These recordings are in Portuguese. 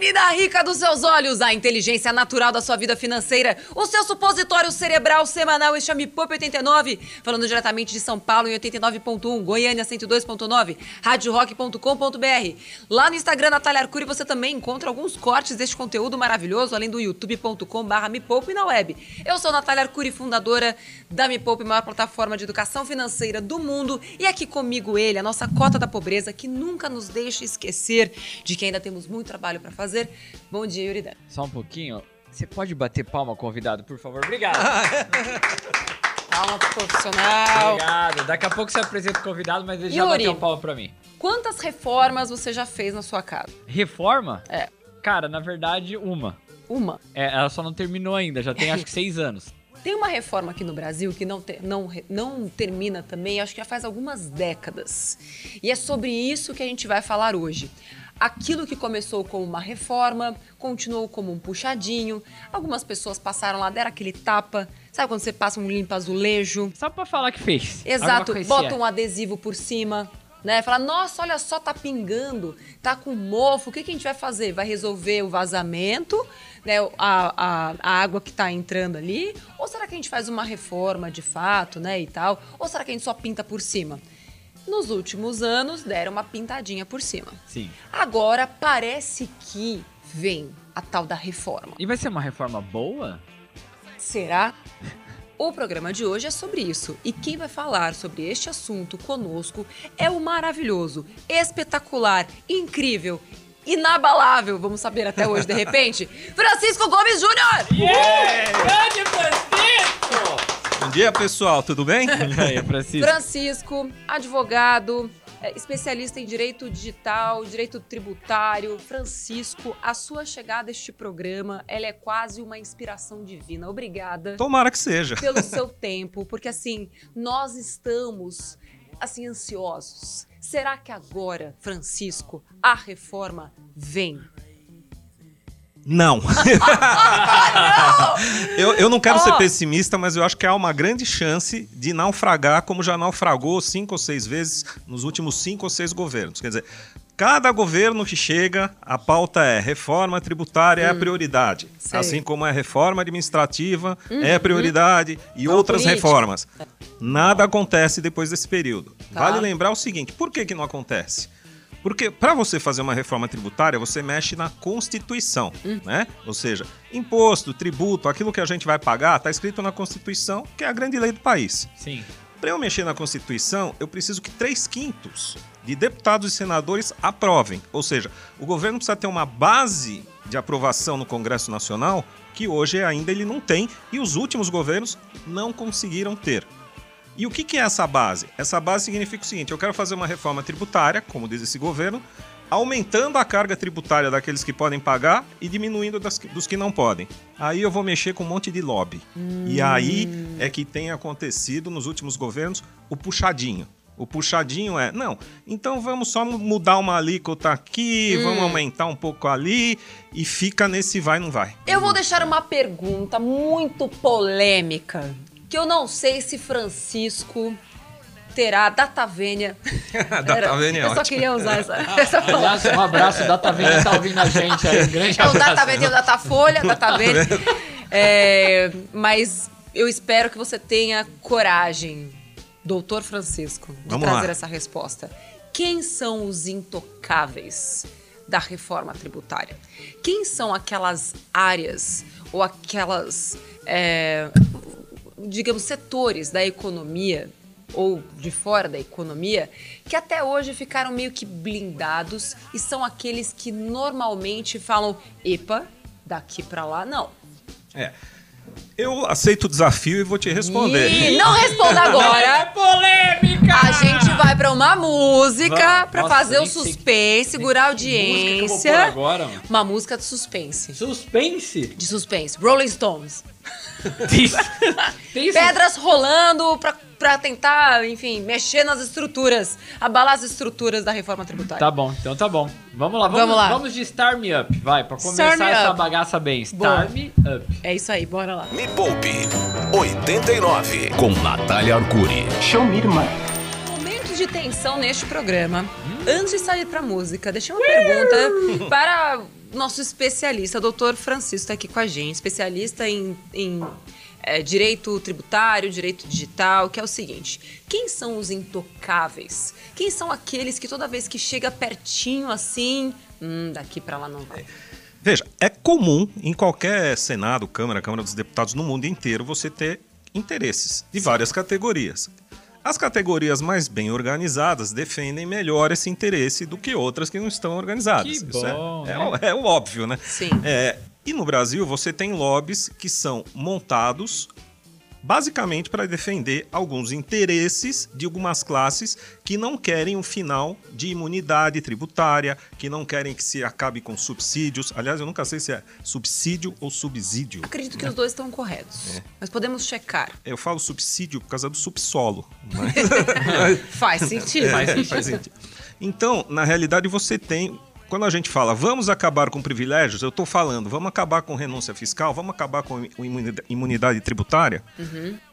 Menina rica dos seus olhos, a inteligência natural da sua vida financeira, o seu supositório cerebral semanal e chame Pop 89, falando diretamente de São Paulo em 89.1, Goiânia 102.9, radiorock.com.br. Lá no Instagram Natália Arcuri você também encontra alguns cortes deste conteúdo maravilhoso, além do youtube.com/barra Me Poupe na web. Eu sou Natália Arcuri, fundadora da Me Poupe, maior plataforma de educação financeira do mundo, e aqui comigo ele, a nossa cota da pobreza, que nunca nos deixa esquecer de que ainda temos muito trabalho para fazer. Bom dia, Yuridan. Só um pouquinho. Você pode bater palma, convidado, por favor? Obrigado. Palma pro profissional. Obrigado. Daqui a pouco você apresenta o convidado, mas ele já Yuri. bateu palma pra mim. Quantas reformas você já fez na sua casa? Reforma? É. Cara, na verdade, uma. Uma. É, ela só não terminou ainda, já tem acho que seis anos. Tem uma reforma aqui no Brasil que não, te- não, não termina também, acho que já faz algumas décadas. E é sobre isso que a gente vai falar hoje. Aquilo que começou como uma reforma, continuou como um puxadinho. Algumas pessoas passaram lá, deram aquele tapa. Sabe quando você passa um limpa azulejo? Só pra falar que fez. Exato, bota um adesivo por cima, né? Fala, nossa, olha só, tá pingando, tá com mofo, o que, que a gente vai fazer? Vai resolver o vazamento, né? A, a, a água que tá entrando ali? Ou será que a gente faz uma reforma de fato, né? E tal? Ou será que a gente só pinta por cima? Nos últimos anos, deram uma pintadinha por cima. Sim. Agora, parece que vem a tal da reforma. E vai ser uma reforma boa? Será? O programa de hoje é sobre isso. E quem vai falar sobre este assunto conosco é o maravilhoso, espetacular, incrível, inabalável, vamos saber até hoje de repente, Francisco Gomes Júnior! Grande Francisco! Bom dia, pessoal, tudo bem? E aí, Francisco? Francisco, advogado, é, especialista em direito digital, direito tributário. Francisco, a sua chegada a este programa, ela é quase uma inspiração divina. Obrigada. Tomara que seja. pelo seu tempo, porque assim, nós estamos assim ansiosos. Será que agora, Francisco, a reforma vem? Não. eu, eu não quero ser Ó. pessimista, mas eu acho que há uma grande chance de naufragar, como já naufragou cinco ou seis vezes nos últimos cinco ou seis governos. Quer dizer, cada governo que chega, a pauta é reforma tributária é a prioridade. Hum. Sei. Uhum. Assim como a reforma administrativa é a prioridade e A outras política. reformas. Nada acontece depois desse período. Tá. Vale lembrar o seguinte: por que, que não acontece? Porque para você fazer uma reforma tributária, você mexe na Constituição, né? Ou seja, imposto, tributo, aquilo que a gente vai pagar, está escrito na Constituição, que é a grande lei do país. Sim. Para eu mexer na Constituição, eu preciso que três quintos de deputados e senadores aprovem. Ou seja, o governo precisa ter uma base de aprovação no Congresso Nacional que hoje ainda ele não tem e os últimos governos não conseguiram ter. E o que, que é essa base? Essa base significa o seguinte: eu quero fazer uma reforma tributária, como diz esse governo, aumentando a carga tributária daqueles que podem pagar e diminuindo das dos que não podem. Aí eu vou mexer com um monte de lobby. E aí é que tem acontecido nos últimos governos o puxadinho. O puxadinho é, não, então vamos só mu- mudar uma alíquota aqui, vamos aumentar um pouco ali e fica nesse vai não vai. Eu vou deixar uma pergunta muito polêmica, que eu não sei se Francisco terá data vênia. Data vênia é Eu só ótimo. queria usar essa, essa palavra. Aliás, um abraço, Data Vênia tá ouvindo a gente aí. Um grande É o abraço. Data Vênia, o Data Folha, Data Vênia. É, mas eu espero que você tenha coragem, doutor Francisco, de Vamos trazer lá. essa resposta. Quem são os intocáveis da reforma tributária? Quem são aquelas áreas ou aquelas, é, digamos, setores da economia ou de fora da economia que até hoje ficaram meio que blindados e são aqueles que normalmente falam: epa, daqui pra lá não. É. Eu aceito o desafio e vou te responder. E não responda É agora. polêmica! A gente vai pra uma música Vamos. pra Nossa, fazer o nem sei que- suspense, segurar a que música que eu vou audiência. pôr agora, mano? Uma música de suspense. Suspense? De suspense. Rolling Stones. Tem, Pedras rolando pra pra tentar, enfim, mexer nas estruturas, abalar as estruturas da reforma tributária. Tá bom, então tá bom. Vamos lá, vamos, Vamos lá. Vamos de Start Me Up, vai, pra começar essa Up. bagaça bem. Boa. Start Me Up. É isso aí, bora lá. Me Poupe 89 com Natália Arcuri. Show me, irmã. De tensão neste programa. Antes de sair pra música, deixei uma pergunta para o nosso especialista, doutor Francisco, tá aqui com a gente, especialista em, em, é, direito tributário, direito digital, que é o seguinte: quem são os intocáveis? Quem são aqueles que toda vez que chega pertinho assim, hum, daqui pra lá não vai? Veja, é comum em qualquer Senado, Câmara, Câmara dos Deputados no mundo inteiro você ter interesses de várias categorias. As categorias mais bem organizadas defendem melhor esse interesse do que outras que não estão organizadas. Que é- bom, é, né? o- é o óbvio, né? Sim. É, e no Brasil você tem lobbies que são montados basicamente para defender alguns interesses de algumas classes que não querem um final de imunidade tributária, que não querem que se acabe com subsídios. Aliás, eu nunca sei se é subsídio ou subsídio. Acredito que os dois estão corretos, mas podemos checar. Eu falo subsídio por causa do subsolo. Mas... Faz sentido. É, Faz sentido. faz sentido. Então, na realidade, você tem. Quando a gente fala vamos acabar com privilégios, eu estou falando vamos acabar com renúncia fiscal, vamos acabar com imunida- imunidade tributária.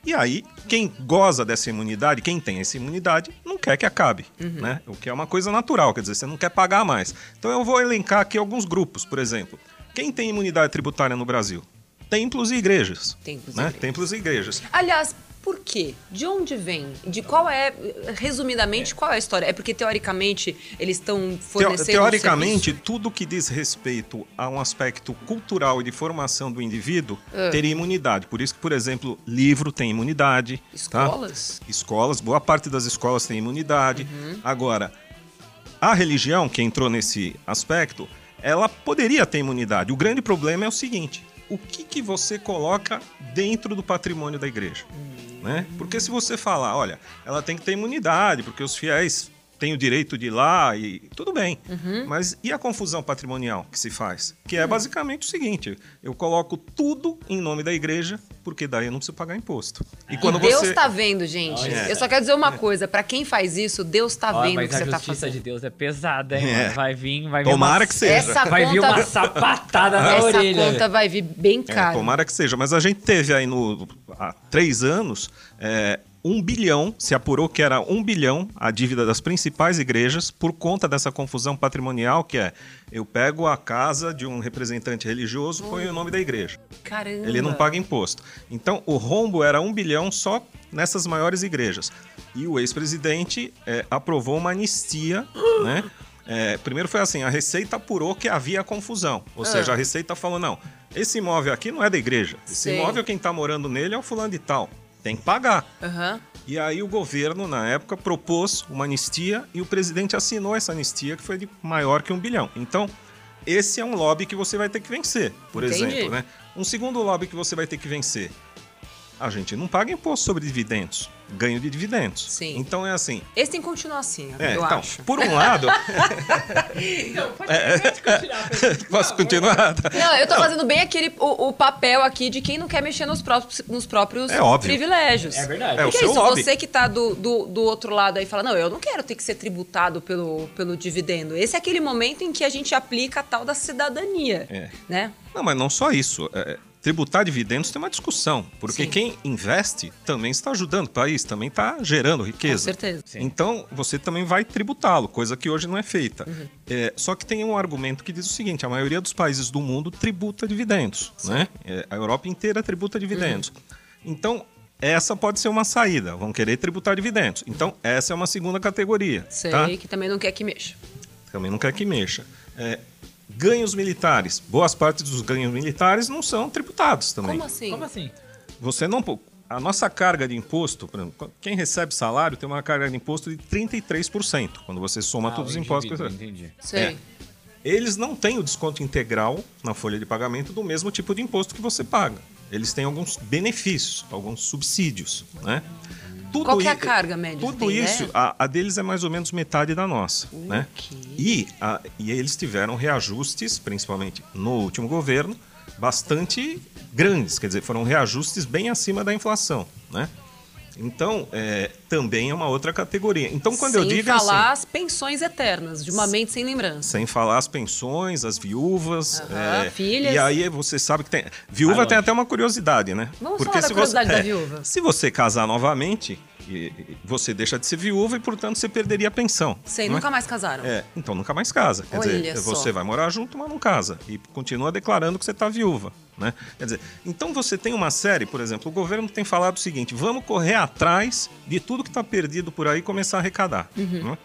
E aí, quem goza dessa imunidade, quem tem essa imunidade, não quer que acabe. Né? O que é uma coisa natural, quer dizer, você não quer pagar mais. Então eu vou elencar aqui alguns grupos, por exemplo. Quem tem imunidade tributária no Brasil? Templos e igrejas. Templos e né? igrejas. Templos e igrejas. Aliás, por quê? De onde vem? De qual é, resumidamente, qual é a história? É porque, teoricamente, eles estão fornecendo teoricamente, um tudo que diz respeito a um aspecto cultural e de formação do indivíduo Ah. teria imunidade. Por isso que, por exemplo, livro tem imunidade. tá? escolas? Escolas, boa parte das escolas tem imunidade. Uhum. Agora, a religião que entrou nesse aspecto, ela poderia ter imunidade. O grande problema é o seguinte: o que, que você coloca dentro do patrimônio da igreja? Né? Porque se você falar, olha, ela tem que ter imunidade, porque os fiéis têm o direito de ir lá e tudo bem. Uhum. Mas e a confusão patrimonial que se faz? Que é basicamente o seguinte: eu coloco tudo em nome da igreja, porque daí eu não preciso pagar imposto. E quando e Deus você tá vendo, gente. Eu só quero dizer uma coisa. Pra quem faz isso, Deus tá Ó, vendo o que a você tá justiça fazendo. de Deus é pesada, hein? É. Vai vir, vai vir Tomara uma... que seja. Essa Vai vir conta, uma sapatada na essa orelha. conta vai vir bem É, cara. tomara que seja. Mas a gente teve aí no, há três anos é, um bilhão, se apurou que era um bilhão a dívida das principais igrejas por conta dessa confusão patrimonial que é eu pego a casa de um representante religioso põe o nome da igreja. Caramba. Ele não paga imposto. Então o rombo era um bilhão só nessas maiores igrejas. E o ex-presidente é, aprovou uma anistia, né? É, primeiro foi assim, a Receita apurou que havia confusão. Ou Ah. seja, a Receita falou, não, esse imóvel aqui não é da igreja. Esse Sei. imóvel, quem está morando nele é o fulano de tal. Tem que pagar. Aham. E aí o governo, na época, propôs uma anistia e o presidente assinou essa anistia, que foi de maior que um bilhão. Então, esse é um lobby que você vai ter que vencer, por Entendi. exemplo. Né? Um segundo lobby que você vai ter que vencer. A gente não paga imposto sobre dividendos, ganho de dividendos. Sim. Então é assim. Esse tem que continuar assim, É, eu então, acho. por um lado. Posso continuar? Não, eu tô fazendo bem aquele o, o papel aqui de quem não quer mexer nos próprios, nos próprios É óbvio. privilégios. É verdade. É, o Porque seu isso, lobby. você que tá do, do, do outro lado aí fala, não, eu não quero ter que ser tributado pelo, pelo dividendo. Esse é aquele momento em que a gente aplica a tal da cidadania, É. né? Não, mas não só isso. É, tributar dividendos tem uma discussão. Porque Sim. quem investe também está ajudando o país, também está gerando riqueza. Com certeza. Sim. Então, você também vai tributá-lo, coisa que hoje não é feita. Uhum. É, só que tem um argumento que diz o seguinte: a maioria dos países do mundo tributa dividendos. Né? É, a Europa inteira tributa dividendos. Uhum. Então, essa pode ser uma saída. Vão querer tributar dividendos. Então, essa é uma segunda categoria. Sei tá? que também não quer que mexa. Também não quer que mexa. É, ganhos militares. Boas partes dos ganhos militares não são tributados também. Como assim? Como assim? Você não. A nossa carga de imposto, por exemplo, quem recebe salário tem uma carga de imposto de 33%, quando você soma Ah, todos os impostos. que indivíduo, você- Entendi. Sei. É. Eles não têm o desconto integral na folha de pagamento do mesmo tipo de imposto que você paga. Eles têm alguns benefícios, alguns subsídios, né? Tudo Qual que é a carga média? Tudo Tem isso, ideia? a, a deles é mais ou menos metade da nossa, né? Ok. E, a- e eles tiveram reajustes, principalmente no último governo, bastante grandes, quer dizer, foram reajustes bem acima da inflação, né? Então, é, também é uma outra categoria. Então, quando sem eu digo é falar assim, as pensões eternas, de uma mente sem lembrança. sem falar as pensões, as viúvas, Aham, é, filhas. E aí você sabe que tem viúva Vai tem longe. até uma curiosidade, né? Vamos falar da curiosidade da viúva. Se você casar novamente, você deixa de ser viúva e, portanto, você perderia a pensão. Sei, não é? nunca mais casaram. É, então nunca mais casa. Quer Olha dizer, só. você vai morar junto, mas não casa. E continua declarando que você está viúva. Né? Quer dizer, então você tem uma série, por exemplo, o governo tem falado o seguinte: vamos correr atrás de tudo que está perdido por aí e começar a arrecadar. Uhum. né?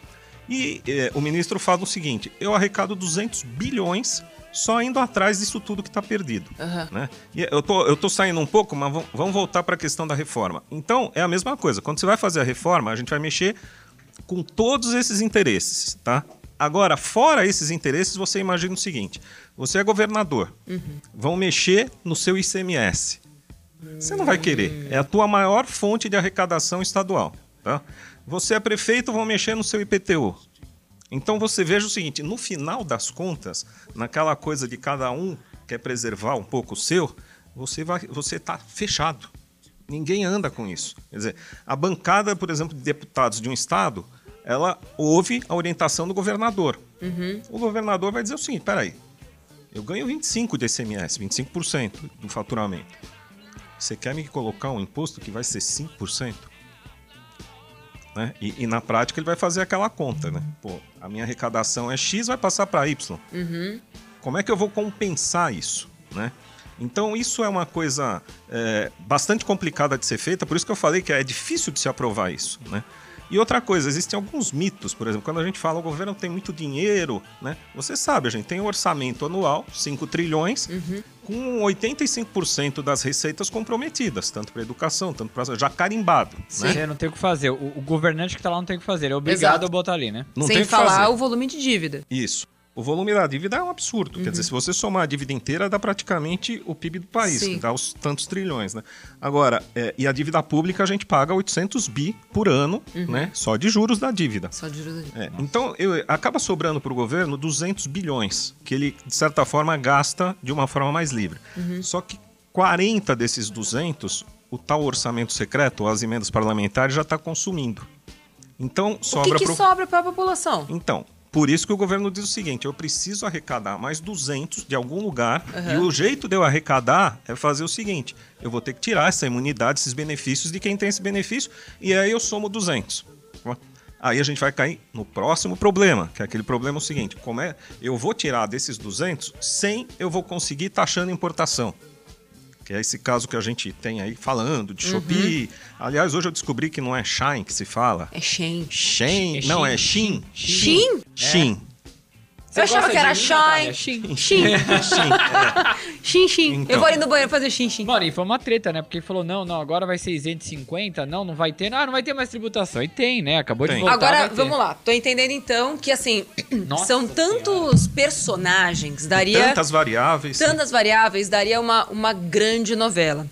E eh, o ministro fala o seguinte: eu arrecado 200 bilhões só indo atrás disso tudo que está perdido. Aham. Né? E eu tô, eu tô saindo um pouco, mas vamos- voltar para a questão da reforma. Então, é a mesma coisa. Quando você vai fazer a reforma, a gente vai mexer com todos esses interesses, tá? Agora, fora esses interesses, você imagina o seguinte: você é governador, vão mexer no seu ICMS. Você não vai querer. É a tua maior fonte de arrecadação estadual, tá? Você é prefeito, vão mexer no seu IPTU. Então você veja o seguinte: no final das contas, naquela coisa de cada um quer preservar um pouco o seu, você vai, você está fechado. Ninguém anda com isso. Quer dizer, a bancada, por exemplo, de deputados de um estado, ela ouve a orientação do governador. O governador vai dizer o seguinte: peraí, eu ganho 25 de ICMS, 25% do faturamento. Você quer me colocar um imposto que vai ser 5%? Né? E, e na prática ele vai fazer aquela conta, né? Pô, a minha arrecadação é X, vai passar para Y. Como é que eu vou compensar isso, né? Então isso é uma coisa é, bastante complicada de ser feita, por isso que eu falei que é difícil de se aprovar isso, né? E outra coisa, existem alguns mitos, por exemplo, quando a gente fala o governo tem muito dinheiro, né? Você sabe, a gente tem um orçamento anual, 5 trilhões, com 85% das receitas comprometidas, tanto para educação, tanto para já carimbado, né? Você não tem o que fazer. O, o governante que tá lá não tem o que fazer. Ele é obrigado Exato. a botar ali, né? Não tem Sem falar fazer. o volume de dívida. Isso. O volume da dívida é um absurdo. Quer dizer, se você somar a dívida inteira, dá praticamente o PIB do país, Sim. que dá os tantos trilhões, né? Agora, é, e a dívida pública a gente paga 800 bi por ano, né? Só de juros da dívida. Só de juros de É, então, eu- acaba sobrando para o governo 200 bilhões, que ele, de certa forma, gasta de uma forma mais livre. Só que 40 desses 200, o tal orçamento secreto, as emendas parlamentares, já está consumindo. Então, O que, sobra que pro- sobra para a população? então, por isso que o governo diz o seguinte: eu preciso arrecadar mais 200 de algum lugar, e o jeito de eu arrecadar é fazer o seguinte: eu vou ter que tirar essa imunidade, esses benefícios de quem tem esse benefício, e aí eu somo 200. Aí a gente vai cair no próximo problema, que é aquele problema o seguinte: como é, eu vou tirar desses 200 sem eu vou conseguir taxando importação. Que é esse caso que a gente tem aí falando de Shopee. Aliás, hoje eu descobri que não é Shine que se fala. É Shen. Shen, É não, é Shin. Shin? Shin. Você Eu achava que era? Shine. Shin. Shin. Shin. Shin. Então. Eu vou ali no banheiro fazer Shin, Shin. Mano, e foi uma treta, né? Porque ele falou, não, não, agora vai ser isento de 50, não, não vai ter, ah, não vai ter mais tributação. E tem, né? Acabou Tem. de voltar, Agora, vai ter. vamos lá. Tô entendendo então que, assim, Nossa são tantos personagens, daria... Tantas variáveis. tantas variáveis, daria uma, uma grande novela.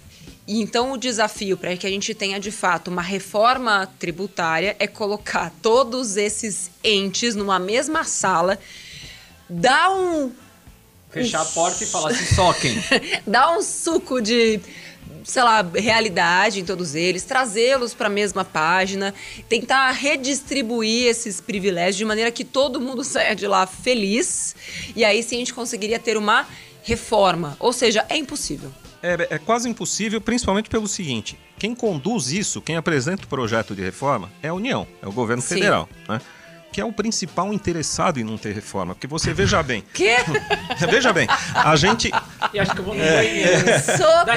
E então o desafio para que a gente tenha de fato uma reforma tributária é colocar todos esses entes numa mesma sala, dar um, Fechar a porta e falar assim, soquem. dar um suco de, sei lá, realidade em todos eles, trazê-los para a mesma página, tentar redistribuir esses privilégios de maneira que todo mundo saia de lá feliz. E aí sim a gente conseguiria ter uma reforma. Ou seja, é impossível. É, é quase impossível, principalmente pelo seguinte: quem conduz isso, quem apresenta o projeto de reforma, é a União, é o governo Sim. federal, né? Que é o principal interessado em não ter reforma. Porque você veja bem, Que? veja bem, a gente. e acho que eu vou no É, banheiro. Dá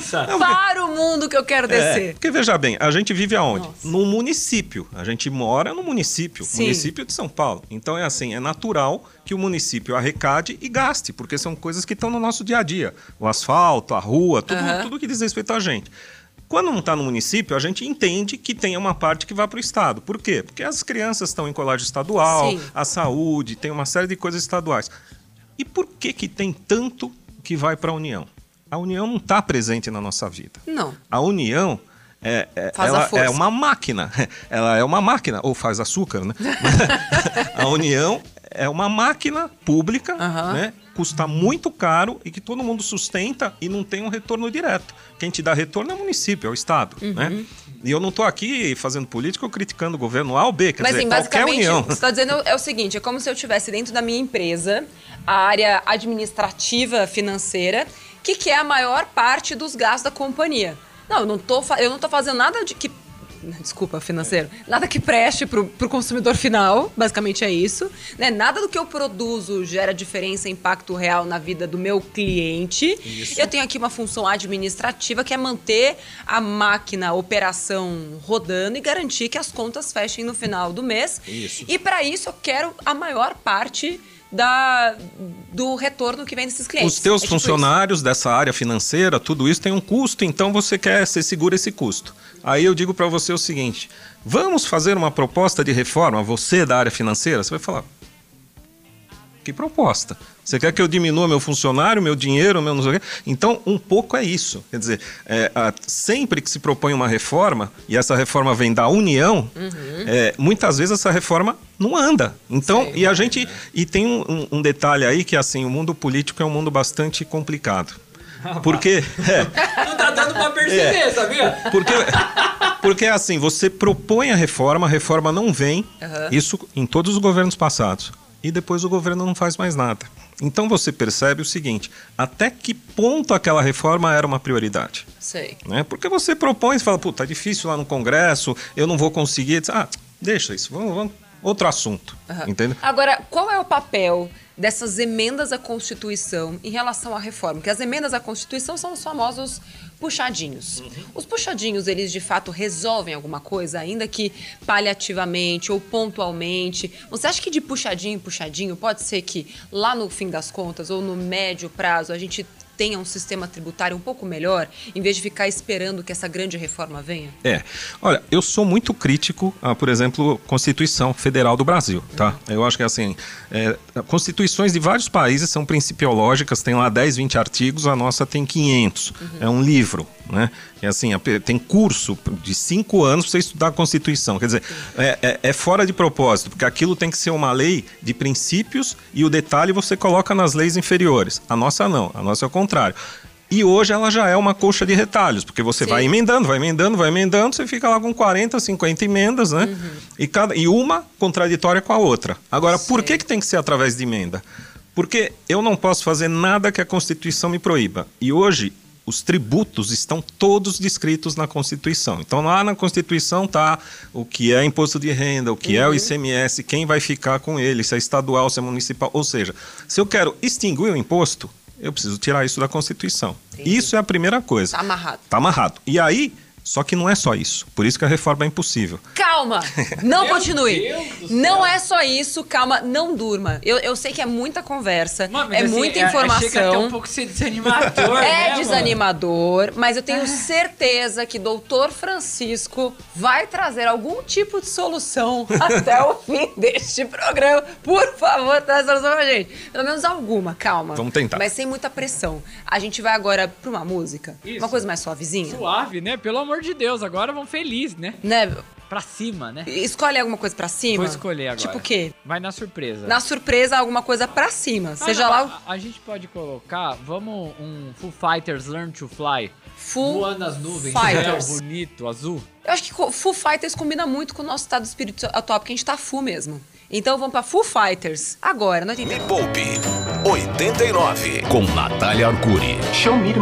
Socorro! Para o mundo que eu quero É, descer. porque veja bem, a gente vive aonde? Nossa. No município. A gente mora no município, Sim. município de São Paulo. Então é assim, é natural que o município arrecade e gaste, porque são coisas que estão no nosso dia a dia. O asfalto, a rua, tudo, Aham. tudo que diz respeito a gente. Quando não está no município, a gente entende que tem uma parte que vai para o Estado. Por quê? Porque as crianças estão em colégio estadual, Sim. a saúde, tem uma série de coisas estaduais. E por que, que tem tanto que vai para a União? A União não está presente na nossa vida. Não. A União é, é- ela é uma máquina. Ela é uma máquina, ou faz açúcar, né? a União é uma máquina pública né, custa muito caro e que todo mundo sustenta e não tem um retorno direto. Quem te dá retorno é o município, é o Estado, Uhum. né? E eu não estou aqui fazendo política ou criticando o governo A ou B, quer Mas, dizer, assim, qualquer união. você está dizendo é o seguinte: é como se eu tivesse dentro da minha empresa a área administrativa financeira, que quer a maior parte dos gastos da companhia. Não, eu não fa- eu não tô fazendo nada de que. Desculpa, financeiro. Nada que preste pro, pro consumidor final, basicamente é isso. Né? Nada do que eu produzo gera diferença, impacto real na vida do meu cliente. Eu tenho aqui uma função administrativa que é manter a máquina, a operação rodando e garantir que as contas fechem no final do mês. Isso. E para isso eu quero a maior parte da, do retorno que vem desses clientes. Os teus É tipo funcionários dessa área financeira, tudo isso tem um custo, então você quer, você segura esse custo. Aí eu digo para você o seguinte: vamos fazer uma proposta de reforma, você da área financeira, você vai falar. Que proposta? Você quer que eu diminua meu funcionário, meu dinheiro, meu não sei o quê? Então, um pouco é isso. Quer dizer, é, a- sempre que se propõe uma reforma, e essa reforma vem da União, é, muitas vezes essa reforma não anda. Então, e a gente. E tem um, um- detalhe aí que assim, o mundo político é um mundo bastante complicado. Porque. É, Não tá dando pra perceber, sabia? porque, porque assim, você propõe a reforma, a reforma não vem, isso em todos os governos passados. E depois o governo não faz mais nada. Então você percebe o seguinte: até que ponto aquela reforma era uma prioridade? Sei. Né? Porque você propõe e fala, pô, tá difícil lá no Congresso, eu não vou conseguir. Ah, deixa isso, vamos, vamos. Outro assunto. Aham. Entendeu? Agora, qual é o papel dessas emendas à Constituição em relação à reforma? Porque as emendas à Constituição são os famosos puxadinhos. Os puxadinhos, eles de fato resolvem alguma coisa, ainda que paliativamente ou pontualmente. Você acha que de puxadinho em puxadinho pode ser que lá no fim das contas ou no médio prazo a gente tenha um sistema tributário um pouco melhor, em vez de ficar esperando que essa grande reforma venha? É. Olha, eu sou muito crítico a, por exemplo, Constituição Federal do Brasil, tá? Eu acho que, assim, é, constituições de vários países são principiológicas, tem lá 10, 20 artigos, a nossa tem 500. É um livro, né? E, assim, tem curso de cinco anos para você estudar a Constituição. Quer dizer, é, é- é fora de propósito, porque aquilo tem que ser uma lei de princípios e o detalhe você coloca nas leis inferiores. A nossa não, a nossa é o contrário. E hoje ela já é uma colcha de retalhos, porque você Sim. vai emendando, vai emendando, vai emendando, você fica lá com 40, 50 emendas, né? E, cada, e uma contraditória com a outra. Agora, por que, que tem que ser através de emenda? Porque eu não posso fazer nada que a Constituição me proíba. E hoje, os tributos estão todos descritos na Constituição. Então, lá na Constituição está o que é imposto de renda, o que é o ICMS, quem vai ficar com ele, se é estadual, se é municipal. Ou seja, se eu quero extinguir o imposto, eu preciso tirar isso da Constituição. Isso é a primeira coisa. Tá amarrado. Tá amarrado. E aí, só que não é só isso. Por isso que a reforma é impossível. Calma! Não Meu continue. Deus do céu. Não é só isso, calma, não durma. Eu, eu sei que é muita conversa, Mano, é assim, muita Chega até informação. um pouco ser desanimador, né, É mano? desanimador, mas eu tenho certeza que doutor Francisco vai trazer algum tipo de solução até o fim deste programa. Por favor, traz solução pra gente. Pelo menos alguma, calma. Vamos tentar. Mas sem muita pressão. A gente vai agora pra uma música, Isso. uma coisa mais suavezinha. Suave, né? Pelo amor de Deus, agora vamos feliz, né? Né? Pra cima, né? Escolhe alguma coisa pra cima. Vou escolher agora. Tipo o quê? Vai na surpresa. Na surpresa, alguma coisa pra cima. Ah, Seja não, lá o A, a gente pode colocar, vamos um Full Fighters Learn to Fly. Full Voando nas nuvens, Fighters. céu bonito, azul. Eu acho que Full Fighters combina muito com o nosso estado de espírito atual, porque a gente tá full mesmo. Então vamos pra Full Fighters. Agora, não Me entendi. Poupe 89 com Natália Arcuri. Show me.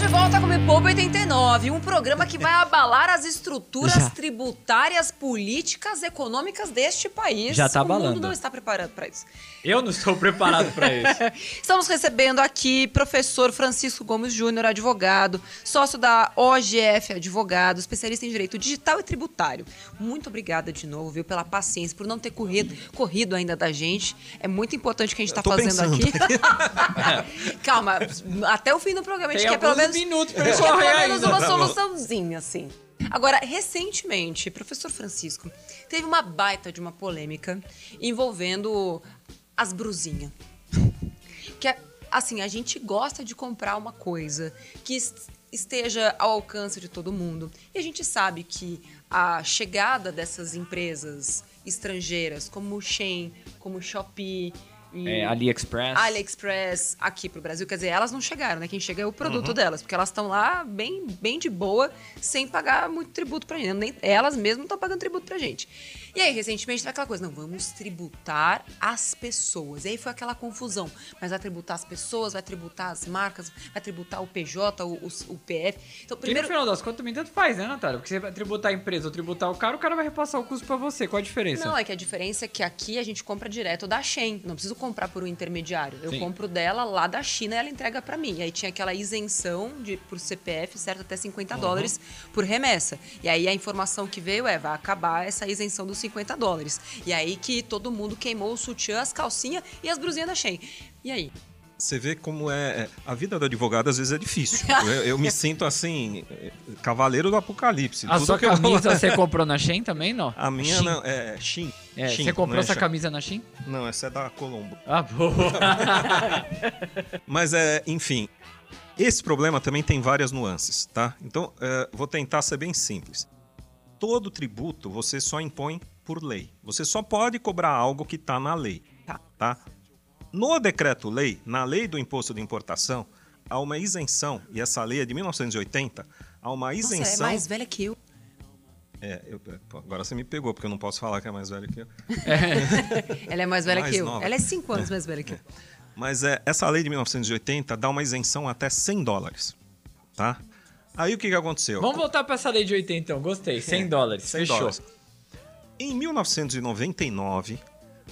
De volta com o Me Poupa 89, um programa que vai abalar as estruturas Já. tributárias, políticas, econômicas deste país. Já tá o mundo abalando. não está preparado para isso. Eu não estou preparado pra isso. Estamos recebendo aqui professor Francisco Gomes Júnior, advogado, sócio da OGF Advogado, especialista em direito digital e tributário. Muito obrigada de novo, viu, pela paciência, por não ter corrido, corrido ainda da gente. É muito importante o que a gente está fazendo pensando. aqui. Calma, até o fim do programa a gente Tem quer pelo menos, minutos pra quer correr ainda. uma soluçãozinha, assim. Agora, recentemente, professor Francisco, teve uma baita de uma polêmica envolvendo as brusinhas que é, assim, a gente gosta de comprar uma coisa que es- esteja ao alcance de todo mundo. E a gente sabe que a chegada dessas empresas estrangeiras, como o Shein, como o Shopee, é, AliExpress. AliExpress aqui pro Brasil. Quer dizer, elas não chegaram, né? Quem chega é o produto Uhum. delas, porque elas estão lá bem, bem de boa, sem pagar muito tributo pra gente. Nem, elas mesmas estão pagando tributo pra gente. E aí, recentemente, foi aquela coisa, não, vamos tributar as pessoas. E aí foi aquela confusão. Mas vai tributar as pessoas, vai tributar as marcas, vai tributar o PJ, o, o, o PF. Então, primeiro... no final das contas também tanto faz, né, Natália? Porque você vai tributar a empresa ou tributar o cara, o cara vai repassar o custo pra você. Qual a diferença? Não, é que a diferença é que aqui a gente compra direto da Shen. Não preciso comprar por um intermediário. Eu Sim. compro dela lá da China e ela entrega pra mim. E aí tinha aquela isenção de por CPF, certo? Até 50 dólares por remessa. E aí a informação que veio é, vai acabar essa isenção dos 50 dólares. E aí que todo mundo queimou o sutiã, as calcinhas e as brusinhas da Shen. E aí? Você vê como é. é, A vida do advogado às vezes é difícil. eu, eu me sinto assim, é, cavaleiro do apocalipse. A Tudo sua que eu- camisa você comprou na Shein também, não? A minha Shein. não, é Shin. É, Shin, você comprou é essa camisa na Shein? Não, essa é da Colombo. Ah, boa. Mas é, enfim, esse problema também tem várias nuances, tá? Então, é, vou tentar ser bem simples. Todo tributo você só impõe por lei. Você só pode cobrar algo que está na lei, Tá. tá? No decreto-lei, na lei do imposto de importação, há uma isenção, e essa lei é de 1980, há uma Nossa, isenção... é mais velha que eu. É, eu- pô, agora você me pegou, porque eu não posso falar que é mais velho que eu. Ela é mais velha Mais que eu. nova. Ela é 5 anos mais velha que eu. Mas é, essa lei de 1980 dá uma isenção até 100 dólares, tá? Aí o que, que aconteceu? Vamos voltar pra essa lei de 80 então. Gostei. 100 dólares. 100 Fechou. dólares. Em 1999,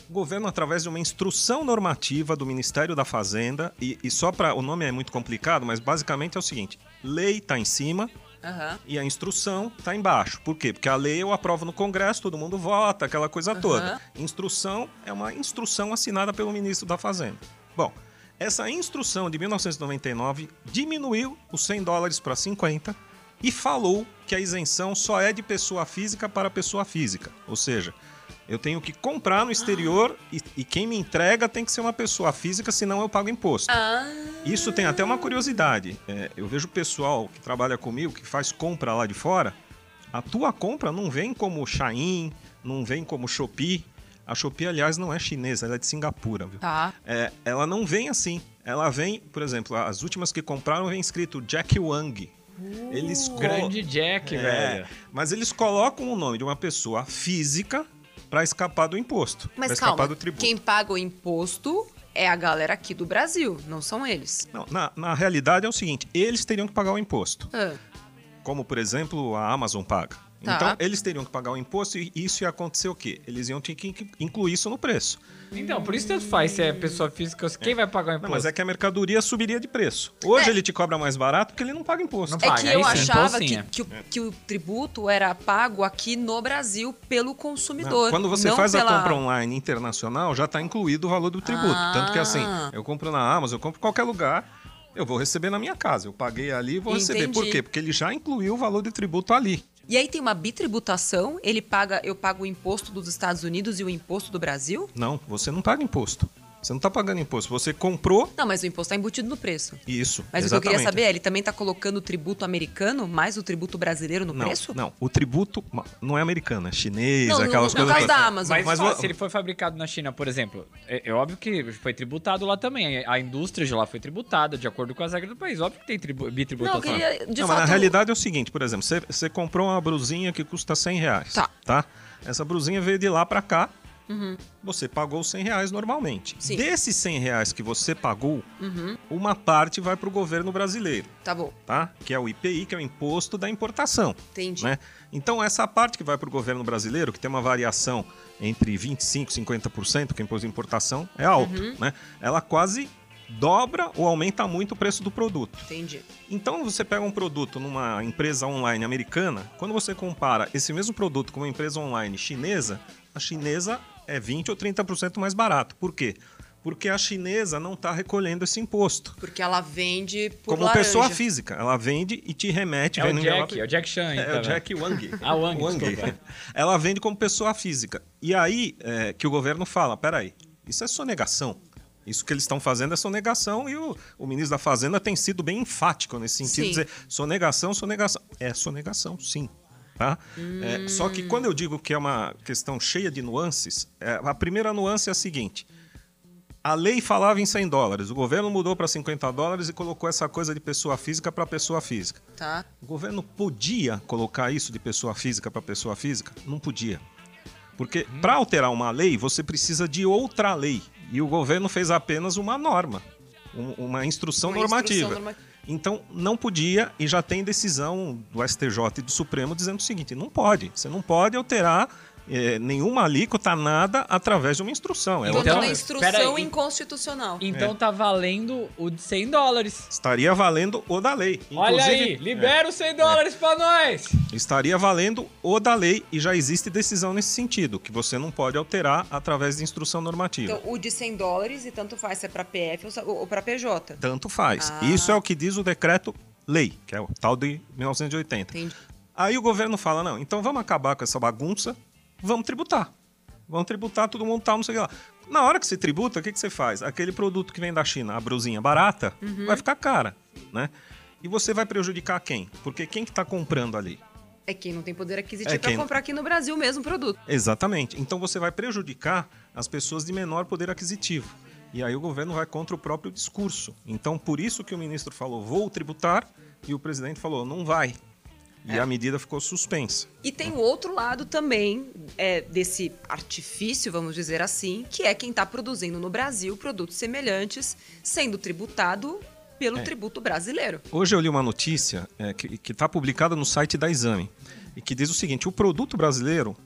o governo, através de uma instrução normativa do Ministério da Fazenda, e, e só para. O nome é muito complicado, mas basicamente é o seguinte: lei está em cima Aham. e a instrução está embaixo. Por quê? Porque a lei eu aprovo no Congresso, todo mundo vota, aquela coisa toda. Instrução é uma instrução assinada pelo ministro da Fazenda. Bom, essa instrução de 1999 diminuiu os 100 dólares para 50 e falou que a isenção só é de pessoa física para pessoa física. Ou seja, eu tenho que comprar no exterior e, e quem me entrega tem que ser uma pessoa física, senão eu pago imposto. Ah, Isso tem até uma curiosidade. É, eu vejo o pessoal que trabalha comigo, que faz compra lá de fora, a tua compra não vem como Shein, não vem como Shopee. A Shopee, aliás, não é chinesa, ela é de Singapura, viu? tá. É, ela não vem assim. Ela vem, por exemplo, as últimas que compraram vem escrito Jack Wang. Eles colo- Grande Jack, É, velho. Mas eles colocam o nome de uma pessoa física para escapar do imposto, Mas escapar calma, do tributo. quem paga o imposto é a galera aqui do Brasil, não são eles. Não, na, na realidade é o seguinte, eles teriam que pagar o imposto. Ah, como por exemplo a Amazon paga. Tá. Então eles teriam que pagar o imposto e isso ia acontecer o quê? Eles iam ter que incluir isso no preço. Então, por isso tanto faz se é pessoa física ou se quem vai pagar o Não, imposto. mas é que a mercadoria subiria de preço. Hoje É. ele te cobra mais barato porque ele não paga imposto. Não é paga, que aí eu achava imposto que, sim, é. que, o, que o tributo era pago aqui no Brasil pelo Não, consumidor. quando você não faz pela... a compra online internacional, já está incluído o valor do tributo. Ah. Tanto que assim, eu compro na Amazon, eu compro em qualquer lugar, eu vou receber na minha casa. Eu paguei ali e vou receber. Por Entendi. quê? Porque ele já incluiu o valor de tributo ali. E aí tem uma bitributação, ele paga, eu pago o imposto dos Estados Unidos e o imposto do Brasil? Não, você não paga imposto. Você não está pagando imposto. Você comprou Não, mas o imposto está embutido no preço. isso. Mas o que eu queria exatamente. saber é, ele também está colocando o tributo americano mais o tributo brasileiro no Não, preço? não, o tributo não é americano, é chinês, Não, aquelas no coisas. caso todas. da Amazon. Mas, Mas vo- se ele foi fabricado na China, por exemplo, é, é óbvio que foi tributado lá também. A indústria de lá foi tributada, de acordo com as regras do país. Óbvio que tem tribu Não, bitributação. eu queria, de não, fato... mas na realidade é o seguinte, por exemplo, você, você comprou uma brusinha que custa 100 reais, Tá. Essa brusinha veio de lá pra cá, você pagou 100 reais normalmente. Sim. Desses 100 reais que você pagou, uma parte vai pro governo brasileiro, Tá bom, tá? Que é o IPI, que é o Imposto da Importação. entendi. né? Então, essa parte que vai para o governo brasileiro, que tem uma variação entre 25% e 50%, que é imposto de importação, é alto. Né? Ela quase dobra ou aumenta muito o preço do produto. Entendi. Então, você pega um produto numa empresa online americana, quando você compara esse mesmo produto com uma empresa online chinesa, a chinesa é 20% ou 30% mais barato. Por quê? Porque a chinesa não está recolhendo esse imposto. Porque ela vende por Como laranja. pessoa física. Ela vende e te remete. É o Jack, envelope- é o Jack Chan. é, então, é o né? Jack Wang. Ah, Wang, desculpa. Ela vende como pessoa física. E aí é, que o governo fala, peraí, isso é sonegação. Isso que eles estão fazendo é sonegação e o, o ministro da Fazenda tem sido bem enfático nesse sentido, Sim. dizer sonegação, sonegação. É sonegação, sim. Tá? É, só que quando eu digo que é uma questão cheia de nuances, é, a primeira nuance é a seguinte. A lei falava em 100 dólares, o governo mudou para 50 dólares e colocou essa coisa de pessoa física para pessoa física. Tá. O governo podia colocar isso de pessoa física para pessoa física? Não podia. Porque para alterar uma lei, você precisa de outra lei. E o governo fez apenas uma norma, um- uma instrução Uma normativa. instrução norma- Então, não podia, e já tem decisão do STJ e do Supremo dizendo o seguinte: não pode. Você não pode alterar eh, nenhuma alíquota, nada, através de uma instrução. É Então, lei. instrução peraí. inconstitucional. Então tá valendo o de 100 dólares. Estaria valendo o da lei. Olha aí, libera os 100 dólares pra nós. estaria valendo o da lei e já existe decisão nesse sentido, que você não pode alterar através de instrução normativa. Então, o de 100 dólares, e tanto faz se é pra PF ou ou pra PJ. Tanto faz. Ah. Isso é o que diz o decreto lei, que é o tal de 1980. Entendi. Aí o governo fala: não, então vamos acabar com essa bagunça, vamos tributar. Vamos tributar, todo mundo tal, não sei o que lá. Na hora que você tributa, o que, que você faz? Aquele produto que vem da China, a brusinha barata, Uhum. vai ficar cara, né? E você vai prejudicar quem? Porque quem que está comprando ali? É quem não tem poder aquisitivo É pra quem- comprar aqui no Brasil o mesmo produto. Exatamente. Então você vai prejudicar as pessoas de menor poder aquisitivo. E aí o governo vai contra o próprio discurso. Então por isso que o ministro falou vou tributar e o presidente falou não vai. E É. a medida ficou suspensa. E tem o outro lado também é, desse artifício, vamos dizer assim, que é quem está produzindo no Brasil produtos semelhantes, sendo tributado pelo tributo brasileiro. Hoje eu li uma notícia é, que está publicada no site da Exame e que diz o seguinte: o produto brasileiro,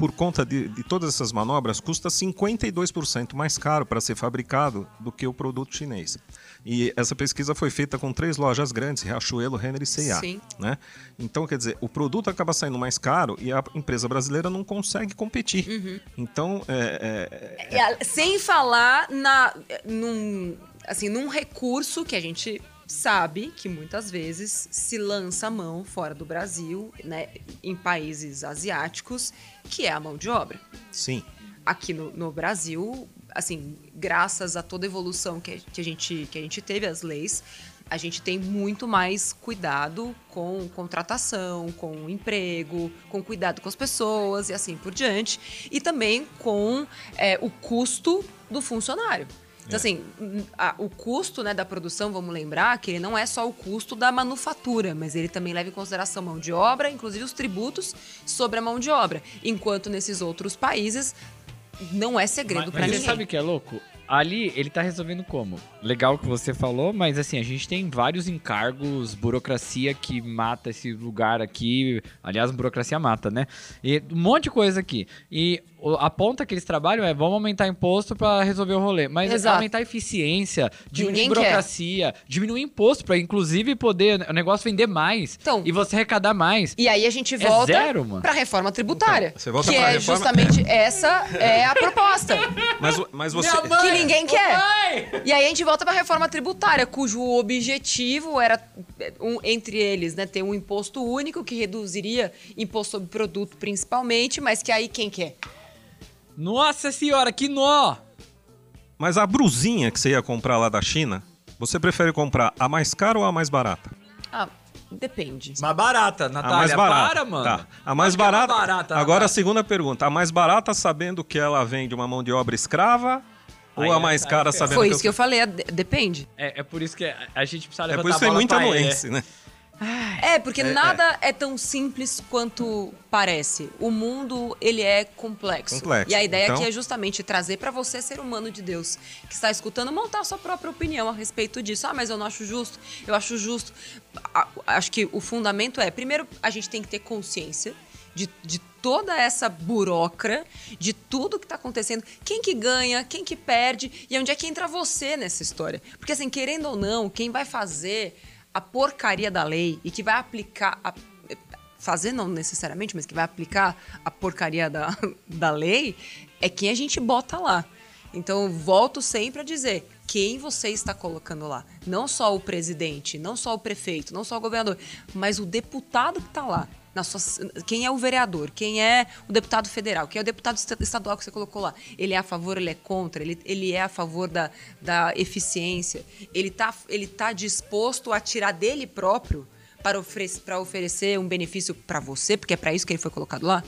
por conta de, de todas essas manobras, custa 52% mais caro para ser fabricado do que o produto chinês. E essa pesquisa foi feita com três lojas grandes, Riachuelo, Renner e C&A. Né? Então, quer dizer, o produto acaba saindo mais caro e a empresa brasileira não consegue competir. Então, é, é, a- Sem falar na, num, assim, num recurso que a gente sabe que muitas vezes se lança a mão fora do Brasil, né, em países asiáticos, que é a mão de obra. sim. aqui no, no Brasil, assim, graças a toda a evolução que, que, a gente, que a gente teve, as leis, a gente tem muito mais cuidado com contratação, com emprego, com cuidado com as pessoas e assim por diante. E também com é, o custo do funcionário. Então, assim, a- o custo né, da produção, vamos lembrar que ele não é só o custo da manufatura, mas ele também leva em consideração mão de obra, inclusive os tributos sobre a mão de obra. Enquanto nesses outros países não é segredo pra mas você ninguém. sabe o que é louco? Ali ele tá resolvendo como? Legal que você falou, mas assim, a gente tem vários encargos, burocracia que mata esse lugar aqui. Aliás, burocracia mata, né? E um monte de coisa aqui. E a ponta que eles trabalham é vamos aumentar imposto pra resolver o rolê. Mas Exato. aumentar a eficiência, diminuir Ninguém burocracia, diminuir imposto pra inclusive poder o negócio vender mais Então- e você arrecadar mais. E aí a gente É volta zero, mano. pra reforma tributária. Então, você volta que é reforma- justamente essa é a proposta. Mas, mas você. Mãe! que ninguém quer. mãe! E aí a gente volta pra reforma tributária, cujo objetivo era, um, entre eles, né, ter um imposto único que reduziria imposto sobre produto principalmente, mas que aí quem quer? Nossa senhora, que nó! Mas a brusinha que você ia comprar lá da China, você prefere comprar a mais cara ou a mais barata? Ah, depende. Mais barata, A Natália. mais barata. Para, mano. Tá. A mais Acho que é barata. barata, Agora a segunda pergunta. A mais barata sabendo que ela vem de uma mão de obra escrava? Aí ou a é- mais aí cara é- sabendo Foi que isso que eu falei, é de- depende. É, é por isso que a- a gente precisa É levantar por isso a que tem muita anuência, né? É, porque nada é. tão simples quanto parece. O mundo, ele é complexo. Complexo. E a ideia Então- aqui é justamente trazer pra você, ser humano de Deus, que está escutando, montar a sua própria opinião a respeito disso. Ah, mas eu não acho justo. Eu acho justo. Acho que o fundamento é, primeiro, a gente tem que ter consciência de, de toda essa burocra, de tudo que está acontecendo, quem que ganha, quem que perde e onde é que entra você nessa história. Porque assim, querendo ou não, quem vai fazer a porcaria da lei e que vai aplicar a- fazer não necessariamente, mas que vai aplicar a porcaria da, da lei é quem a gente bota lá. Então, volto sempre a dizer quem você está colocando lá. Não só o presidente, não só o prefeito, não só o governador, mas o deputado que está lá. Na sua, quem é o vereador? Quem é o deputado federal? Quem é o deputado esta- estadual que você colocou lá? Ele é a favor, ele é contra? Ele, ele é a favor da, da eficiência? Ele está ele tá disposto a tirar dele próprio para, ofere para oferecer um benefício para você? Porque é para isso que ele foi colocado lá?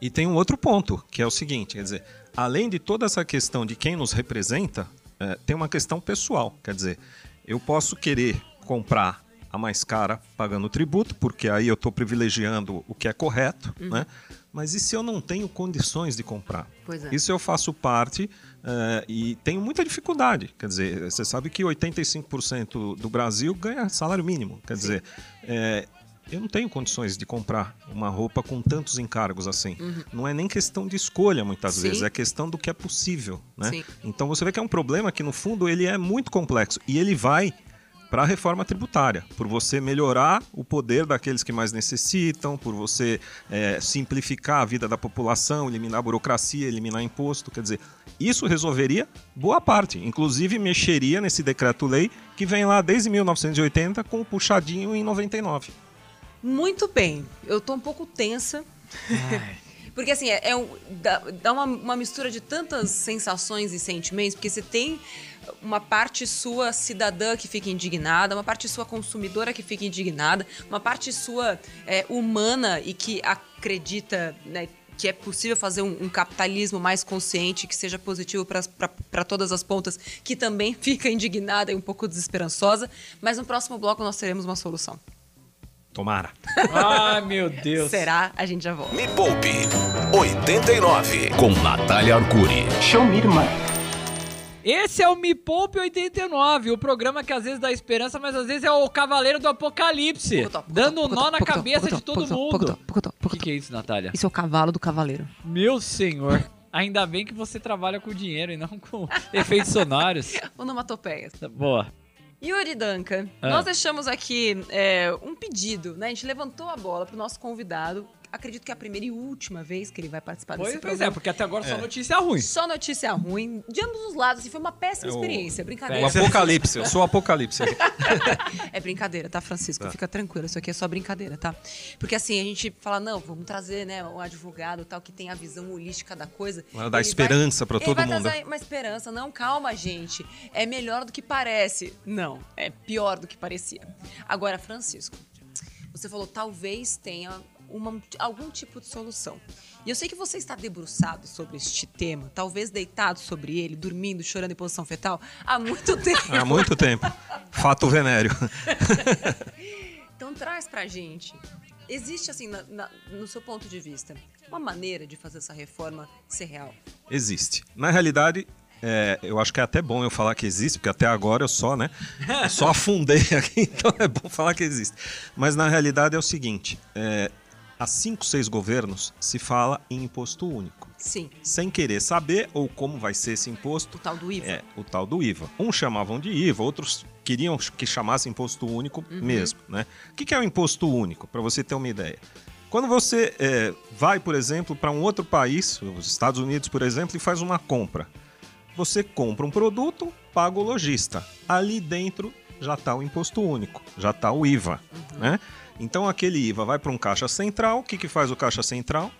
E tem um outro ponto, que é o seguinte, quer dizer, além de toda essa questão de quem nos representa, é, tem uma questão pessoal. Quer dizer, eu posso querer comprar a mais cara pagando tributo, porque aí eu estou privilegiando o que é correto, Uhum. né? Mas e se eu não tenho condições de comprar? É. Isso eu faço parte eh, e tenho muita dificuldade. Quer dizer, você sabe que 85% do Brasil ganha salário mínimo. Quer dizer, eh, eu não tenho condições de comprar uma roupa com tantos encargos assim. Não é nem questão de escolha, muitas Uhum. Sim. vezes, é questão do que é possível. Né? Sim. Então você vê que é um problema que, no fundo, ele é muito complexo. E ele vai para a reforma tributária, por você melhorar o poder daqueles que mais necessitam, por você eh, simplificar a vida da população, eliminar a burocracia, eliminar imposto. Quer dizer, isso resolveria boa parte, inclusive mexeria nesse decreto-lei que vem lá desde 1980 com o puxadinho em 99. Muito bem. Eu tô um pouco tensa. Porque assim, é, é dá, dá uma, uma mistura de tantas sensações e sentimentos, porque você tem uma parte sua cidadã que fica indignada, uma parte sua consumidora que fica indignada, uma parte sua é, humana e que acredita né, que é possível fazer um, um capitalismo mais consciente, que seja positivo para todas as pontas, que também fica indignada e um pouco desesperançosa. Mas no próximo bloco nós teremos uma solução. Tomara. Ai, meu Deus. Será? A gente já volta. Me Poupe 89 com Natália Arcuri. Show me, irmã. Esse é o Me Poupe 89, o programa que às vezes dá esperança, mas às vezes é o cavaleiro do apocalipse, dando nó na cabeça de todo mundo. O que, que é isso, Natália? Isso é o cavalo do cavaleiro. Meu senhor, ainda bem que você trabalha com dinheiro e não com efeitos sonoros. Onomatopeias. Boa. Yuri Duncan, Ah. nós deixamos aqui é, um pedido, né? A gente levantou a bola pro nosso convidado. Acredito que é a primeira e última vez que ele vai participar Pois, desse pois é, programa. porque até agora só notícia ruim. Só notícia ruim, de ambos os lados, assim, foi uma péssima É o- experiência, O brincadeira. apocalipse, eu sou o apocalipse. É brincadeira, tá, Francisco? Fica tranquilo, isso aqui é só brincadeira, tá? Porque assim, a gente fala, não, vamos trazer, né, um advogado tal, que tem a visão holística da coisa. Vai dar Ele esperança pra ele todo vai mundo. trazer uma esperança. Não, calma, gente. É melhor do que parece. Não, é pior do que parecia. Agora, Francisco, você falou, talvez tenha uma- algum tipo de solução. E eu sei que você está debruçado sobre este tema, talvez deitado sobre ele, dormindo, chorando em posição fetal, há muito tempo. Há muito tempo. Fato venéreo. Então traz pra gente. Existe, assim, na- na- no seu ponto de vista, uma maneira de fazer essa reforma ser real? Existe. Na realidade, é, eu acho que é até bom eu falar que existe, porque até agora eu só, né? eu só afundei aqui, então é bom falar que existe. Mas na realidade é o seguinte: é, há cinco, seis governos se fala em imposto único. Sim, Sem querer saber ou como vai ser esse o imposto, tal do IVA. É, o tal do IVA. Uns chamavam de IVA, outros queriam que chamasse imposto único mesmo, né? O que é o imposto único, para você ter uma ideia? Quando você é, vai, por exemplo, para um outro país, os Estados Unidos, por exemplo, e faz uma compra, você compra um produto, paga o lojista. Ali dentro já está o imposto único, já está o IVA, né? Então aquele IVA vai para um caixa central. O que, que faz o caixa central?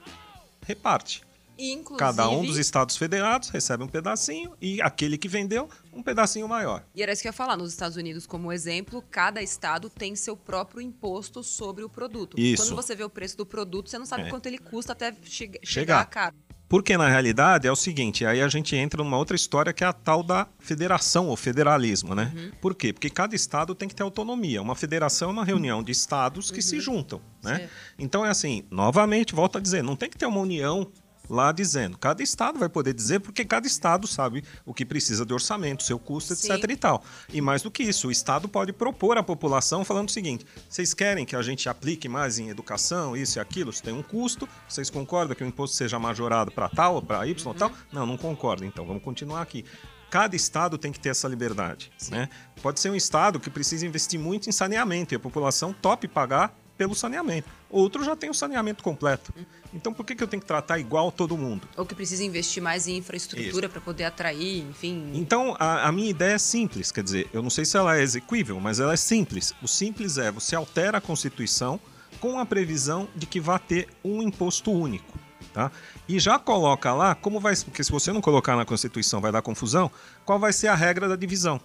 Reparte. Inclusive, Cada um dos estados federados recebe um pedacinho e aquele que vendeu, um pedacinho maior. E era isso que eu ia falar. Nos Estados Unidos, como exemplo, cada estado tem seu próprio imposto sobre o produto. Isso. Quando você vê o preço do produto, você não sabe É. quanto ele custa até che chegar Chegar. a cara. Porque na realidade é o seguinte, aí a gente entra numa outra história que é a tal da federação ou federalismo, né? Por quê? Porque cada estado tem que ter autonomia. Uma federação é uma reunião de estados que se juntam, né? Certo. Então é assim, novamente, volto a dizer, não tem que ter uma união lá dizendo. Cada estado vai poder dizer porque cada estado sabe o que precisa de orçamento, seu custo, Sim. etc e tal. E mais do que isso, o estado pode propor à população falando o seguinte: vocês querem que a gente aplique mais em educação, isso e aquilo, isso tem um custo, vocês concordam que o imposto seja majorado para tal, para Y Uhum. tal? Não, não concordo, então vamos continuar aqui. Cada estado tem que ter essa liberdade, né? Pode ser um estado que precisa investir muito em saneamento e a população tope pagar pelo saneamento. Outro já tem o saneamento completo. Então por que, que eu tenho que tratar igual todo mundo? Ou que precisa investir mais em infraestrutura para poder atrair, enfim. Então, a, a minha ideia é simples, quer dizer, eu não sei se ela é exequível, mas ela é simples. O simples é você altera a Constituição com a previsão de que vai ter um imposto único. Tá? E já coloca lá como vai. Porque se você não colocar na Constituição vai dar confusão, qual vai ser a regra da divisão.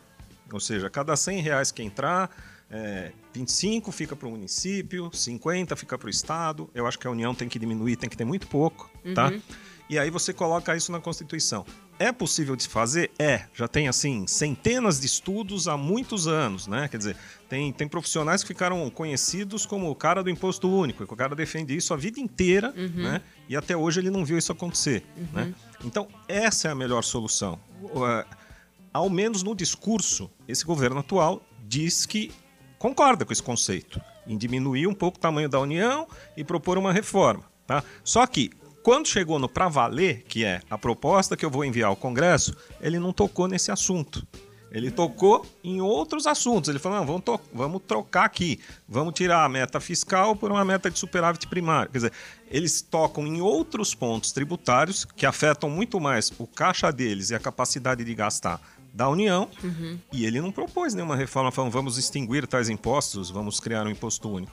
Ou seja, cada 100 reais que entrar, é, 25 fica para o município, 50 fica para o estado. Eu acho que a União tem que diminuir, tem que ter muito pouco, tá? E aí você coloca isso na Constituição. É possível de fazer? É. Já tem, assim, centenas de estudos há muitos anos, né? Quer dizer, tem, tem profissionais que ficaram conhecidos como o cara do imposto único, que o cara defende isso a vida inteira, né? E até hoje ele não viu isso acontecer, né? Então, essa é a melhor solução. É, Ao menos no discurso, esse governo atual diz que concorda com esse conceito, em diminuir um pouco o tamanho da União e propor uma reforma, tá? Só que quando chegou no para valer, que é a proposta que eu vou enviar ao Congresso, ele não tocou nesse assunto. Ele tocou em outros assuntos. Ele falou: vamos, vamos trocar aqui. Vamos tirar a meta fiscal por uma meta de superávit primário. Quer dizer, eles tocam em outros pontos tributários que afetam muito mais o caixa deles e a capacidade de gastar da União. E ele não propôs nenhuma reforma falando: vamos extinguir tais impostos, vamos criar um imposto único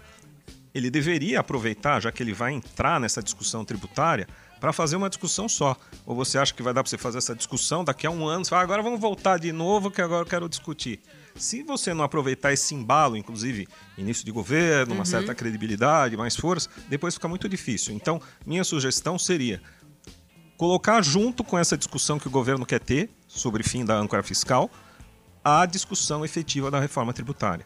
ele deveria aproveitar, já que ele vai entrar nessa discussão tributária, para fazer uma discussão só. Ou você acha que vai dar para você fazer essa discussão daqui a um ano? Você fala, agora vamos voltar de novo, que agora eu quero discutir. Se você não aproveitar esse embalo, inclusive início de governo, uma certa credibilidade, mais força, depois fica muito difícil. Então, minha sugestão seria colocar junto com essa discussão que o governo quer ter sobre fim da âncora fiscal, a discussão efetiva da reforma tributária.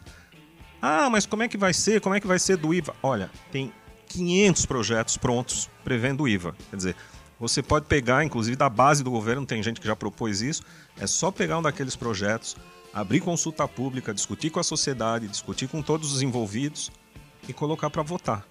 Ah, mas como é que vai ser? Como é que vai ser do IVA? Olha, tem 500 projetos prontos prevendo o IVA. Quer dizer, você pode pegar, inclusive da base do governo, tem gente que já propôs isso, é só pegar um daqueles projetos, abrir consulta pública, discutir com a sociedade, discutir com todos os envolvidos e colocar para votar.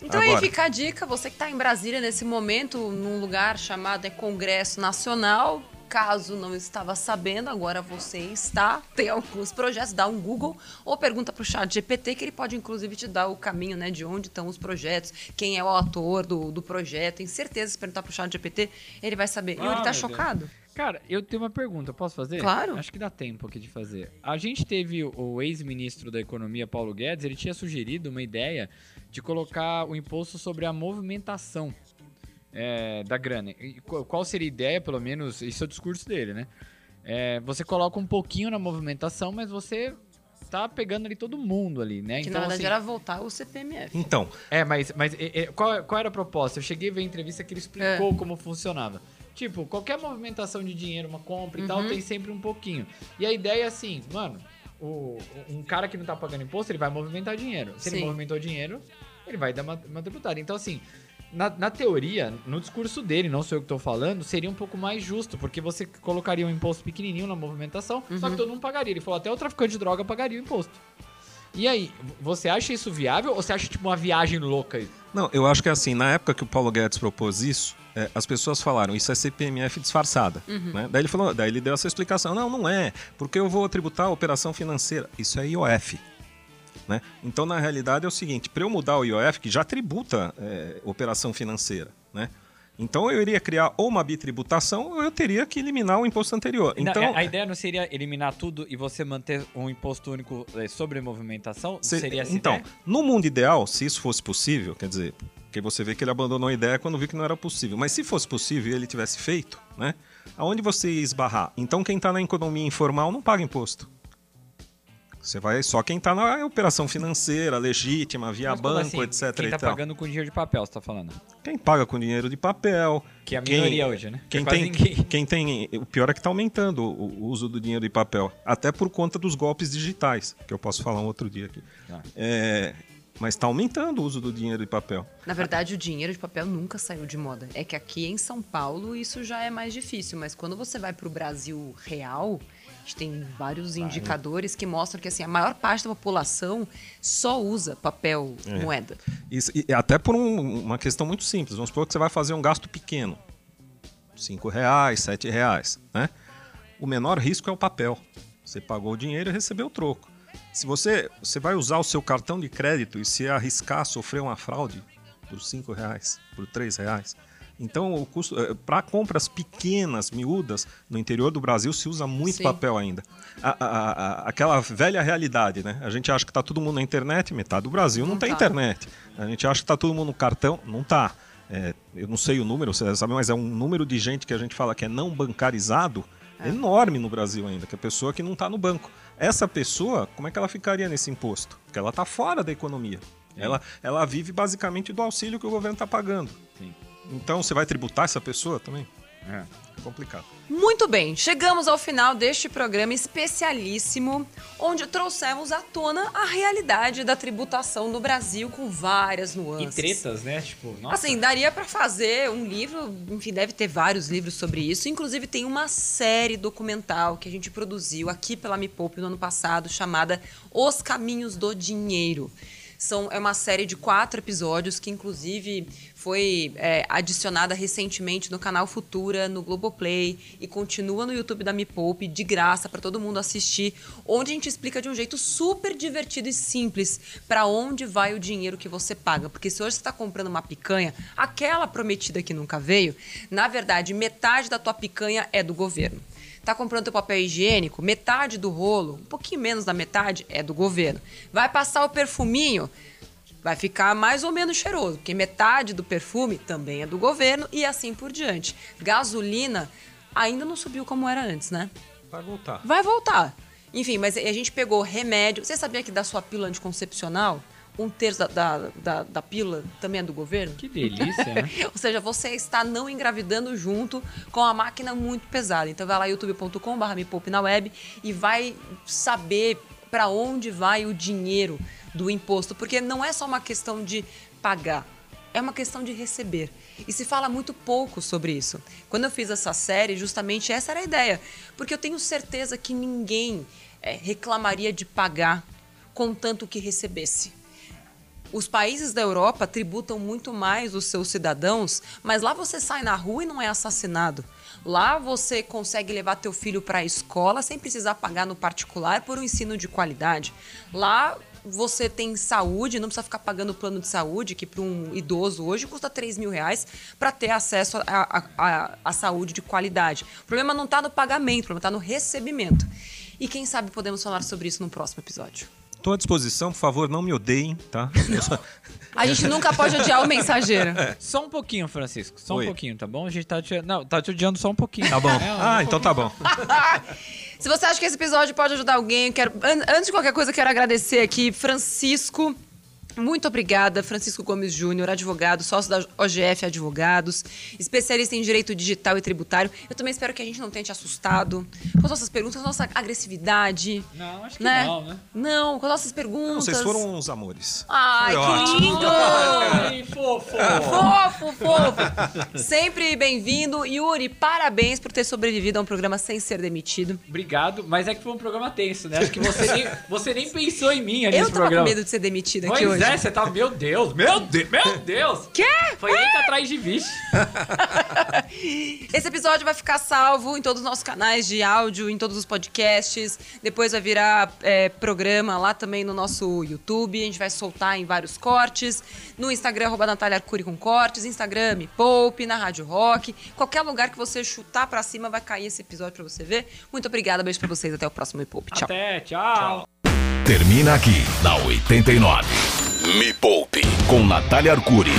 Então aí Agora. fica a dica, você que está em Brasília nesse momento, num lugar chamado é Congresso Nacional, caso não estava sabendo, agora você está, tem alguns projetos, dá um Google ou pergunta para o chat GPT, que ele pode inclusive te dar o caminho né, de onde estão os projetos, quem é o autor do, do projeto, tem certeza, se perguntar para o chat GPT, ele vai saber. E Ah, ele tá meu Deus. chocado? Cara, eu tenho uma pergunta, posso fazer? Claro. Acho que dá tempo aqui de fazer. A gente teve o- o ex-ministro da Economia, Paulo Guedes, ele tinha sugerido uma ideia de colocar o imposto sobre a movimentação é, da grana. E qu- qual seria a ideia, pelo menos, isso é o discurso dele, né? É, você coloca um pouquinho na movimentação, mas você tá pegando ali todo mundo ali, né? Que então, na verdade assim, era voltar o CPMF. Então, é, mas, mas é, é, qual, qual era a proposta? Eu cheguei a ver a entrevista que ele É. explicou como funcionava. Tipo, qualquer movimentação de dinheiro, uma compra e tal, Uhum. tem sempre um pouquinho. E a ideia é assim, mano, o, um cara que não tá pagando imposto, ele vai movimentar dinheiro. Se ele Sim. movimentou dinheiro, ele vai dar uma, uma tributária. Então, assim, na, na teoria, no discurso dele, não sou eu que tô falando, seria um pouco mais justo, porque você colocaria um imposto pequenininho na movimentação, só Uhum. que todo mundo pagaria. Ele falou, até o traficante de droga pagaria o imposto. E aí, você acha isso viável ou você acha tipo uma viagem louca? Não, eu acho que assim, na época que o Paulo Guedes propôs isso, é, as pessoas falaram, isso é CPMF disfarçada. Né? Daí ele falou, daí ele deu essa explicação. Não, não é, porque eu vou tributar a operação financeira. Isso é IOF. Né? Então, na realidade, é o seguinte: para eu mudar o IOF, que já tributa é, operação financeira, né? Então eu iria criar ou uma bitributação ou eu teria que eliminar o imposto anterior. Não, Então, é, a ideia não seria eliminar tudo e você manter um imposto único eh, sobre movimentação? Se- seria essa então, ideia? no mundo ideal, se isso fosse possível, quer dizer, porque você vê que ele abandonou a ideia quando viu que não era possível. Mas se fosse possível e ele tivesse feito, né? Aonde você ia esbarrar? Então quem está na economia informal não paga imposto. Você vai só quem está na operação financeira, legítima, via Mas banco, assim? etc. Quem e tá tal. pagando com dinheiro de papel, você tá falando? Quem paga com dinheiro de papel. Que é a quem- minoria hoje, né? Quem É tem, ninguém. quem tem. O pior é que está aumentando o, o uso do dinheiro de papel. Até por conta dos golpes digitais, que eu posso falar um outro dia aqui. Ah. É, mas está aumentando o uso do dinheiro de papel. Na verdade, o dinheiro de papel nunca saiu de moda. É que aqui em São Paulo isso já é mais difícil, mas quando você vai para o Brasil real, gente tem vários indicadores que mostram que assim, a maior parte da população só usa papel É. moeda. Isso, e até por um- uma questão muito simples. Vamos supor que você vai fazer um gasto pequeno. cinco reais, sete reais, né? O menor risco é o papel. Você pagou o dinheiro e recebeu o troco. Se você, você vai usar o seu cartão de crédito e se arriscar a sofrer uma fraude por cinco reais, por três reais. Então, o custo para compras pequenas, miúdas, no interior do Brasil se usa muito Sim. papel ainda. A- a- a- aquela velha realidade, né? A gente acha que está todo mundo na internet, metade do Brasil não, Não tem tá. internet. A gente acha que está todo mundo no cartão, não tá. É, eu não sei o número, você sabe, mas é um número de gente que a gente fala que é não bancarizado enorme no Brasil ainda, que é a pessoa que não está no banco. Essa pessoa, como é que ela ficaria nesse imposto? Porque ela está fora da economia. Ela, ela vive basicamente do auxílio que o governo está pagando. Sim. Então você vai tributar essa pessoa também? É. É complicado. Muito bem, chegamos ao final deste programa especialíssimo, onde trouxemos à tona a realidade da tributação no Brasil com várias E nuances. tretas, né? Tipo, nossa. Assim, daria pra fazer um livro, enfim, deve ter vários livros sobre isso. Inclusive, tem uma série documental que a gente produziu aqui pela Me Poupe no ano passado, chamada Os Caminhos do Dinheiro. São, é uma série de quatro episódios que, inclusive, foi é, adicionada recentemente no canal Futura, no Globoplay, e continua no YouTube da Me Poupe, de graça, para todo mundo assistir, onde a gente explica de um jeito super divertido e simples para onde vai o dinheiro que você paga. Porque se hoje você está comprando uma picanha, aquela prometida que nunca veio, na verdade, metade da tua picanha é do governo. Tá comprando teu papel higiênico, metade do rolo, um pouquinho menos da metade é do governo. Vai passar o perfuminho, vai ficar mais ou menos cheiroso, porque metade do perfume também é do governo e assim por diante. Gasolina ainda não subiu como era antes, né? Vai voltar. Vai voltar. Enfim, mas a gente pegou remédio. Você sabia que da sua pílula anticoncepcional, um terço da, da, da, da pílula também é do governo? Que delícia, né? Ou seja, você está não engravidando junto com a máquina muito pesada. Então vai lá youtube.com.br me poupe na web e vai saber para onde vai o dinheiro do imposto, porque não é só uma questão de pagar, é uma questão de receber. E se fala muito pouco sobre isso. Quando eu fiz essa série, justamente essa era a ideia, porque eu tenho certeza que ninguém eh, reclamaria de pagar contanto que recebesse. Os países da Europa tributam muito mais os seus cidadãos, mas lá você sai na rua e não é assassinado. Lá você consegue levar teu filho para a escola sem precisar pagar no particular por um ensino de qualidade. Lá você tem saúde, não precisa ficar pagando plano de saúde, que para um idoso hoje custa 3 mil reais para ter acesso à saúde de qualidade. O problema não está no pagamento, o problema está no recebimento. E quem sabe podemos falar sobre isso no próximo episódio. Estou à disposição, por favor, não me odeiem, tá? A gente nunca pode odiar o mensageiro. Só um pouquinho, Francisco. Só Oi. um pouquinho, tá bom? A gente tá te... Não, tá te odiando só um pouquinho. Tá bom. É, um Ah, então tá bom. Se você acha que esse episódio pode ajudar alguém, eu quero, an- antes de qualquer coisa, eu quero agradecer aqui Francisco. Muito obrigada, Francisco Gomes Júnior, advogado, sócio da OGF Advogados, especialista em direito digital e tributário. Eu também espero que a gente não tenha te assustado com as nossas perguntas, com a nossa agressividade. Não, acho que né? não, né? Não, com as nossas perguntas. Vocês foram uns amores. Ai, Foi que ótimo. lindo! Ai, fofo. Fofo, fofo. Sempre bem-vindo. Yuri, parabéns por ter sobrevivido a um programa sem ser demitido. Obrigado, mas é que foi um programa tenso, né? Acho que você nem, você nem pensou em mim ali Eu nesse tava programa. com medo de ser demitida aqui Pois hoje. é, você tá... Meu Deus, meu Deus, meu Deus. Quê? Foi ele que atrás de vixe. Esse episódio vai ficar salvo em todos os nossos canais de áudio, em todos os podcasts. Depois vai virar é, programa lá também no nosso YouTube. A gente vai soltar em vários cortes. No Instagram, arroba Natália Arcuri com cortes. Instagram, Me Poupe, na Rádio Rock. Qualquer lugar que você chutar pra cima vai cair esse episódio pra você ver. Muito obrigada, beijo pra vocês. Até o próximo Me Poupe. Tchau. Até, tchau. Termina aqui na 89. Me Poupe com Natália Arcuri.